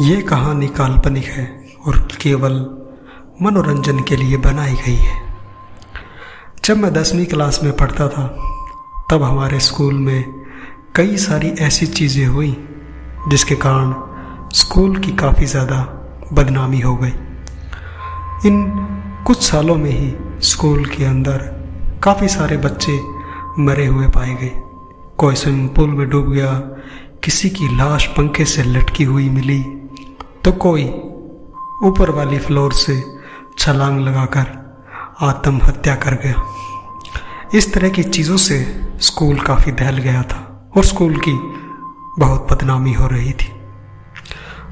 ये कहानी काल्पनिक है और केवल मनोरंजन के लिए बनाई गई है। जब मैं दसवीं क्लास में पढ़ता था, तब हमारे स्कूल में कई सारी ऐसी चीज़ें हुई, जिसके कारण स्कूल की काफ़ी ज़्यादा बदनामी हो गई। इन कुछ सालों में ही स्कूल के अंदर काफ़ी सारे बच्चे मरे हुए पाए गए। कोई स्विमिंग पूल में डूब गया, किसी की लाश पंखे से लटकी हुई मिली तो कोई ऊपर वाली फ्लोर से छलांग लगाकर आत्महत्या कर गया। इस तरह की चीज़ों से स्कूल काफ़ी दहल गया था और स्कूल की बहुत बदनामी हो रही थी।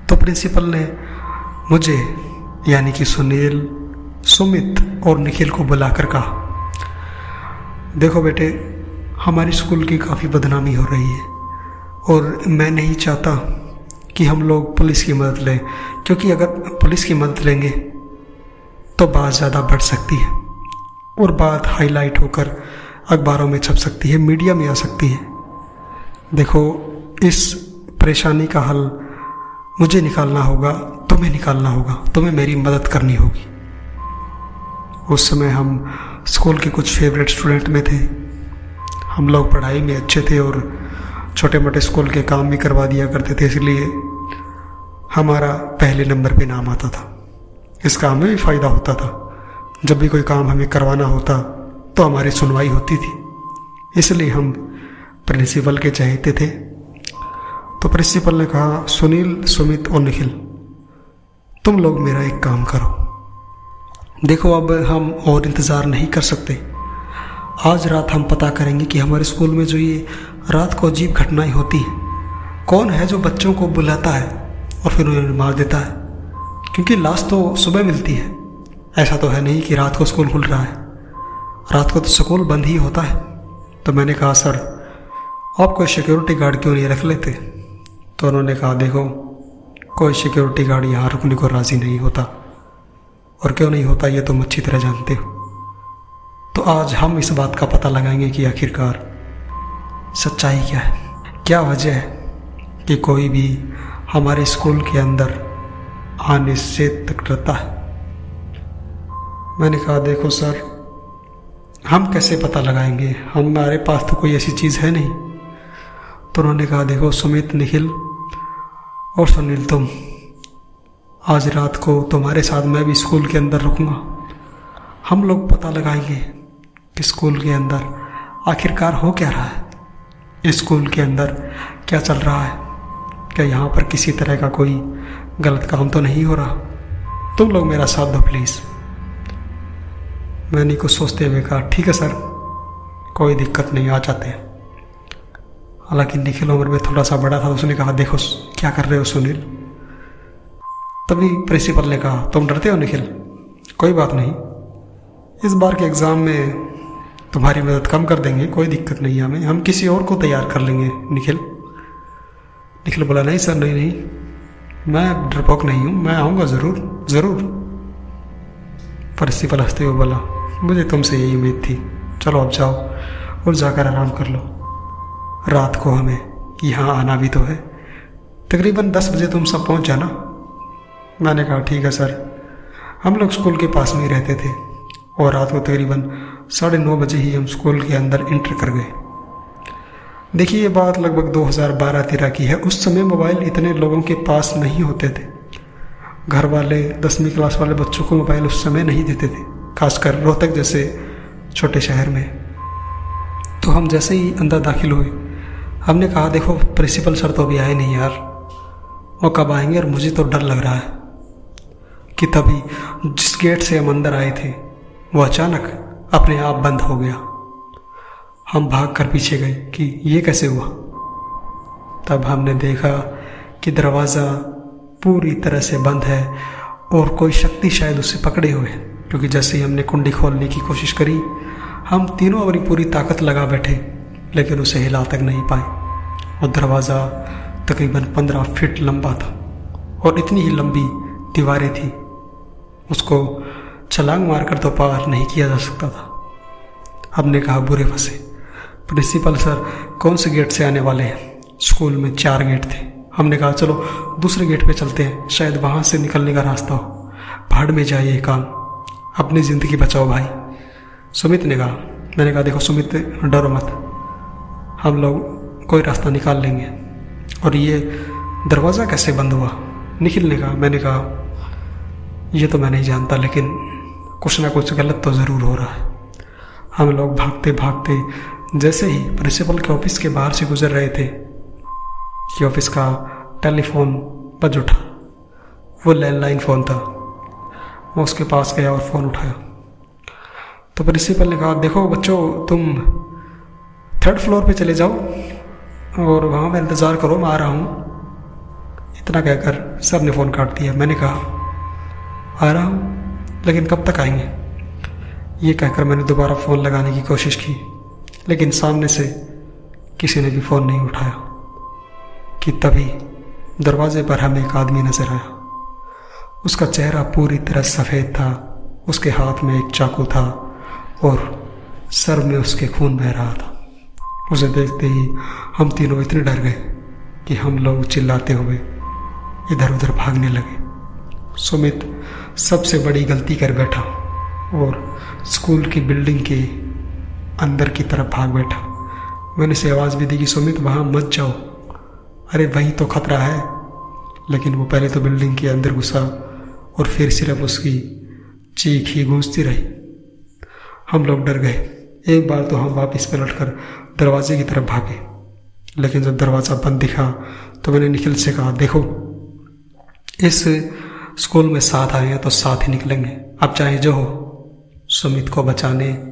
तो प्रिंसिपल ने मुझे, यानी कि सुनील, सुमित और निखिल को बुलाकर कहा, देखो बेटे, हमारी स्कूल की काफ़ी बदनामी हो रही है और मैं नहीं चाहता कि हम लोग पुलिस की मदद लें, क्योंकि अगर पुलिस की मदद लेंगे तो बात ज़्यादा बढ़ सकती है। और बात हाईलाइट होकर अखबारों में छप सकती है, मीडिया में आ सकती है। देखो, इस परेशानी का हल मुझे निकालना होगा, तुम्हें निकालना होगा, तुम्हें मेरी मदद करनी होगी। उस समय हम स्कूल के कुछ फेवरेट स्टूडेंट में थे। हम लोग पढ़ाई में अच्छे थे और छोटे मोटे स्कूल के काम भी करवा दिया करते थे, इसलिए हमारा पहले नंबर पे नाम आता था। इसका हमें भी फ़ायदा होता था। जब भी कोई काम हमें करवाना होता तो हमारी सुनवाई होती थी। इसलिए हम प्रिंसिपल के चाहते थे। तो प्रिंसिपल ने कहा, सुनील, सुमित और निखिल, तुम लोग मेरा एक काम करो। देखो अब हम और इंतज़ार नहीं कर सकते। आज रात हम पता करेंगे कि हमारे स्कूल में जो ये रात को अजीब घटनाएँ होती हैं, कौन है जो बच्चों को बुलाता है? और फिर उन्हें मार देता है। क्योंकि लाश तो सुबह मिलती है। ऐसा तो है नहीं कि रात को स्कूल खुल रहा है। रात को तो स्कूल बंद ही होता है। तो मैंने कहा, सर, आप कोई सिक्योरिटी गार्ड क्यों नहीं रख लेते? तो उन्होंने कहा, देखो, कोई सिक्योरिटी गार्ड यहाँ रुकने को राज़ी नहीं होता। और क्यों नहीं होता, ये तुम अच्छी तरह जानते हो। तो आज हम इस बात का पता लगाएँगे कि आखिरकार सच्चाई क्या है। क्या वजह है कि कोई भी हमारे स्कूल के अंदर आने से डरता है। मैंने कहा, देखो सर, हम कैसे पता लगाएँगे? हमारे पास तो कोई ऐसी चीज़ है नहीं। तो उन्होंने कहा, देखो, सुमित, निखिल और सुनील, तुम, आज रात को तुम्हारे साथ मैं भी स्कूल के अंदर रुकूँगा। हम लोग पता लगाएँगे कि स्कूल के अंदर आखिरकार हो क्या रहा है। स्कूल के अंदर क्या चल रहा है। क्या यहाँ पर किसी तरह का कोई गलत काम तो नहीं हो रहा? तुम लोग मेरा साथ दो प्लीज़ मैंने कुछ सोचते हुए कहा, ठीक है सर कोई दिक्कत नहीं, आ जाते हालाँकि निखिल उम्र में थोड़ा सा बड़ा था उसने कहा, देखो, क्या कर रहे हो, सुनील? तभी प्रिंसिपल ने कहा, तुम डरते हो, निखिल? कोई बात नहीं। इस बार के एग्ज़ाम में तुम्हारी मदद कम कर देंगे, कोई दिक्कत नहीं हमें। हम किसी और को तैयार कर लेंगे, निखिल। निखिल बोला, नहीं सर, नहीं नहीं। मैं डरपोक नहीं हूँ, मैं आऊँगा ज़रूर ज़रूर। प्रिंसिपल हँसते हुए बोला, मुझे तुमसे यही उम्मीद थी। चलो अब जाओ और जाकर आराम कर लो। रात को हमें यहाँ आना भी तो है। तकरीबन दस बजे तुम सब पहुँच जाना। मैंने कहा, ठीक है सर। हम लोग स्कूल के पास में ही रहते थे और रात को तकरीबन साढ़े नौ बजे ही हम स्कूल के अंदर इंटर कर गए। देखिए, ये बात लगभग 2012-13 की है। उस समय मोबाइल इतने लोगों के पास नहीं होते थे। घर वाले, दसवीं क्लास वाले बच्चों को मोबाइल उस समय नहीं देते थे, खासकर रोहतक जैसे छोटे शहर में। तो हम जैसे ही अंदर दाखिल हुए, हमने कहा, देखो, प्रिंसिपल सर तो अभी आए नहीं यार। वो कब आएँगे? और मुझे तो डर लग रहा है कि तभी जिस गेट से हम अंदर आए थे, वो अचानक अपने आप बंद हो गया। हम भाग कर पीछे गए कि ये कैसे हुआ? तब हमने देखा कि दरवाज़ा पूरी तरह से बंद है और कोई शक्ति शायद उसे पकड़े हुए है, क्योंकि जैसे ही हमने कुंडी खोलने की कोशिश करी, हम तीनों अपनी पूरी ताकत लगा बैठे, लेकिन उसे हिला तक नहीं पाए। और दरवाज़ा तकरीबन पंद्रह फीट लंबा था और इतनी ही लंबी दीवारें थी। उसको छलांग मारकर तो पार नहीं किया जा सकता था। हमने कहा, बुरे फंसे। प्रिंसिपल सर, कौन से गेट से आने वाले हैं? स्कूल में चार गेट थे। हमने कहा, चलो, दूसरे गेट पे चलते हैं। शायद वहाँ से निकलने का रास्ता हो। भाड़ में जाइए काम। अपनी ज़िंदगी बचाओ भाई। सुमित ने कहा। मैंने कहा, देखो सुमित, डरो मत। हम लोग कोई रास्ता निकाल लेंगे। और ये दरवाज़ा कैसे बंद हुआ? निखिल ने कहा। मैंने कहा, ये तो मैं नहीं जानता, लेकिन कुछ ना कुछ गलत तो ज़रूर हो रहा है। हम लोग भागते भागते जैसे ही प्रिंसिपल के ऑफ़िस के बाहर से गुजर रहे थे, कि ऑफ़िस का टेलीफोन बज उठा। वो लैंडलाइन फ़ोन था। मैं उसके पास गया और फ़ोन उठाया। तो प्रिंसिपल ने कहा, देखो बच्चों, तुम थर्ड फ्लोर पे चले जाओ और वहाँ मैं इंतज़ार करो, मैं आ रहा हूँ। इतना कहकर सर ने फ़ोन काट दिया। मैंने कहा, आ रहा हूँ, लेकिन कब तक आएँगे? ये कहकर मैंने दोबारा फ़ोन लगाने की कोशिश की। लेकिन सामने से किसी ने भी फ़ोन नहीं उठाया, कि तभी दरवाजे पर हमें एक आदमी नज़र आया। उसका चेहरा पूरी तरह सफ़ेद था, उसके हाथ में एक चाकू था और सर में उसके खून बह रहा था। उसे देखते ही हम तीनों इतने डर गए कि हम लोग चिल्लाते हुए इधर उधर भागने लगे। सुमित सबसे बड़ी गलती कर बैठा और स्कूल की बिल्डिंग के अंदर की तरफ़ भाग बैठा। मैंने से आवाज़ भी दी कि, सुमित, वहाँ मत जाओ। अरे, वहीं तो खतरा है। लेकिन वो पहले तो बिल्डिंग के अंदर घुसा और फिर सिर्फ़ उसकी चीख ही गूंजती रही। हम लोग डर गए। एक बार तो हम वापस पलट कर दरवाजे की तरफ़ भागे। लेकिन जब दरवाज़ा बंद दिखा तो मैंने निखिल से कहा, देखो, इस स्कूल में साथ आए हैं तो साथ ही निकलेंगे। अब चाहे जो हो, सुमित को बचाने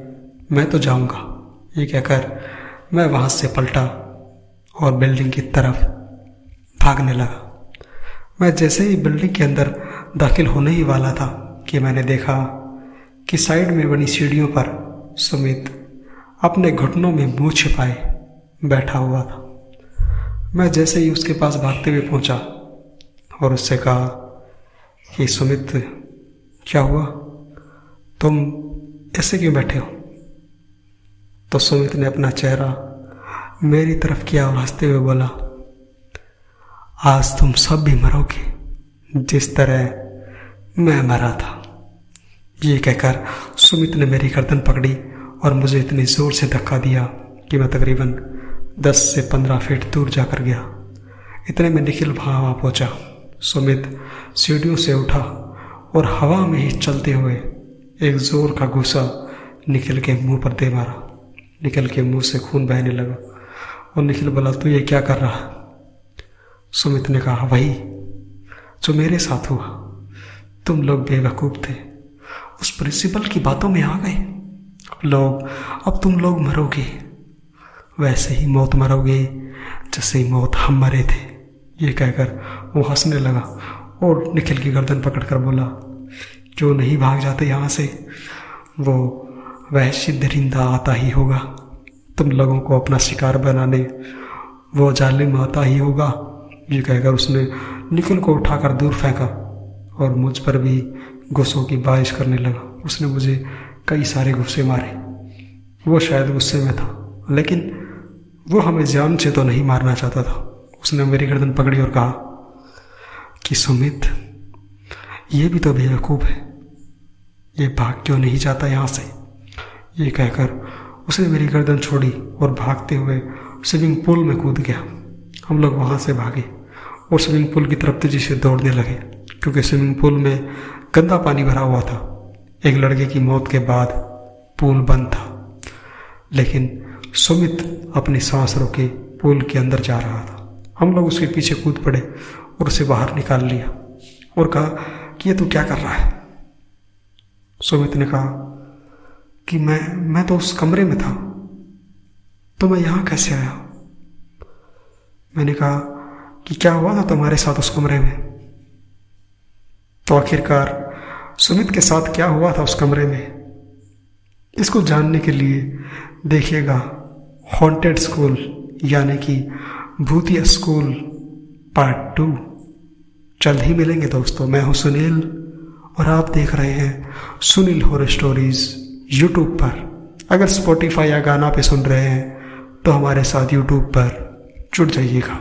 मैं तो जाऊँगा। ये कहकर मैं वहाँ से पलटा और बिल्डिंग की तरफ़ भागने लगा। मैं जैसे ही बिल्डिंग के अंदर दाखिल होने ही वाला था कि मैंने देखा कि साइड में बनी सीढ़ियों पर सुमित अपने घुटनों में मुँह छिपाए बैठा हुआ था। मैं जैसे ही उसके पास भागते हुए पहुँचा और उससे कहा कि, सुमित, क्या हुआ? तुम ऐसे क्यों बैठे हो? तो सुमित ने अपना चेहरा मेरी तरफ़ किया और हँसते हुए बोला, आज तुम सब भी मरोगे, जिस तरह मैं मरा था। ये कहकर सुमित ने मेरी गर्दन पकड़ी और मुझे इतनी ज़ोर से धक्का दिया कि मैं तकरीबन दस से पंद्रह फीट दूर जाकर गया। इतने में निखिल वहाँ वहाँ पहुँचा। सुमित सीढ़ियों से उठा और हवा में ही चलते हुए एक ज़ोर का गुस्सा निखिल के मुँह पर दे मारा। निखिल के मुँह से खून बहने लगा और निखिल बोला, तू ये क्या कर रहा? सुमित ने कहा, वही, जो मेरे साथ हुआ। तुम लोग बेवकूफ़ थे। उस प्रिंसिपल की बातों में आ गए। लोग, अब तुम लोग मरोगे। वैसे ही मौत मरोगे, जैसे ही मौत हम मरे थे। ये कहकर वो हंसने लगा और निखिल की गर्दन पकड़कर बोला जो नहीं भाग जाते यहाँ से? वो वैश्य दरिंदा आता ही होगा। तुम लोगों को अपना शिकार बनाने, वो जालिम आता ही होगा। ये कहकर उसने निखिल को उठाकर दूर फेंका और मुझ पर भी गुस्सों की बारिश करने लगा। उसने मुझे कई सारे गुस्से मारे। वो शायद गुस्से में था, लेकिन वो हमें जान से तो नहीं मारना चाहता था। उसने मेरी गर्दन पकड़ी और कहा कि सुमित, ये भी तो बेवकूफ़ है। ये भाग क्यों नहीं जाता यहाँ से? ये कहकर उसने मेरी गर्दन छोड़ी और भागते हुए स्विमिंग पूल में कूद गया। हम लोग वहाँ से भागे और स्विमिंग पूल की तरफ़ तेज़ी से दौड़ने लगे, क्योंकि स्विमिंग पूल में गंदा पानी भरा हुआ था। एक लड़के की मौत के बाद पूल बंद था, लेकिन सुमित अपनी सांस रोके पूल के अंदर जा रहा था। हम लोग उसके पीछे कूद पड़े और उसे बाहर निकाल लिया और कहा कि ये तू क्या कर रहा है? सुमित ने कहा कि मैं मैं तो उस कमरे में था। तो मैं यहाँ कैसे आया? मैंने कहा कि क्या हुआ था तुम्हारे साथ उस कमरे में? तो आखिरकार सुमित के साथ क्या हुआ था उस कमरे में? इसको जानने के लिए देखिएगा हॉन्टेड स्कूल यानी कि भूतिया स्कूल पार्ट टू जल्द ही मिलेंगे दोस्तों, मैं हूँ सुनील और आप देख रहे हैं सुनील हॉर स्टोरीज यूट्यूब पर। अगर स्पॉटिफाई या गाना पे सुन रहे हैं तो हमारे साथ यूट्यूब पर जुड़ जाइएगा।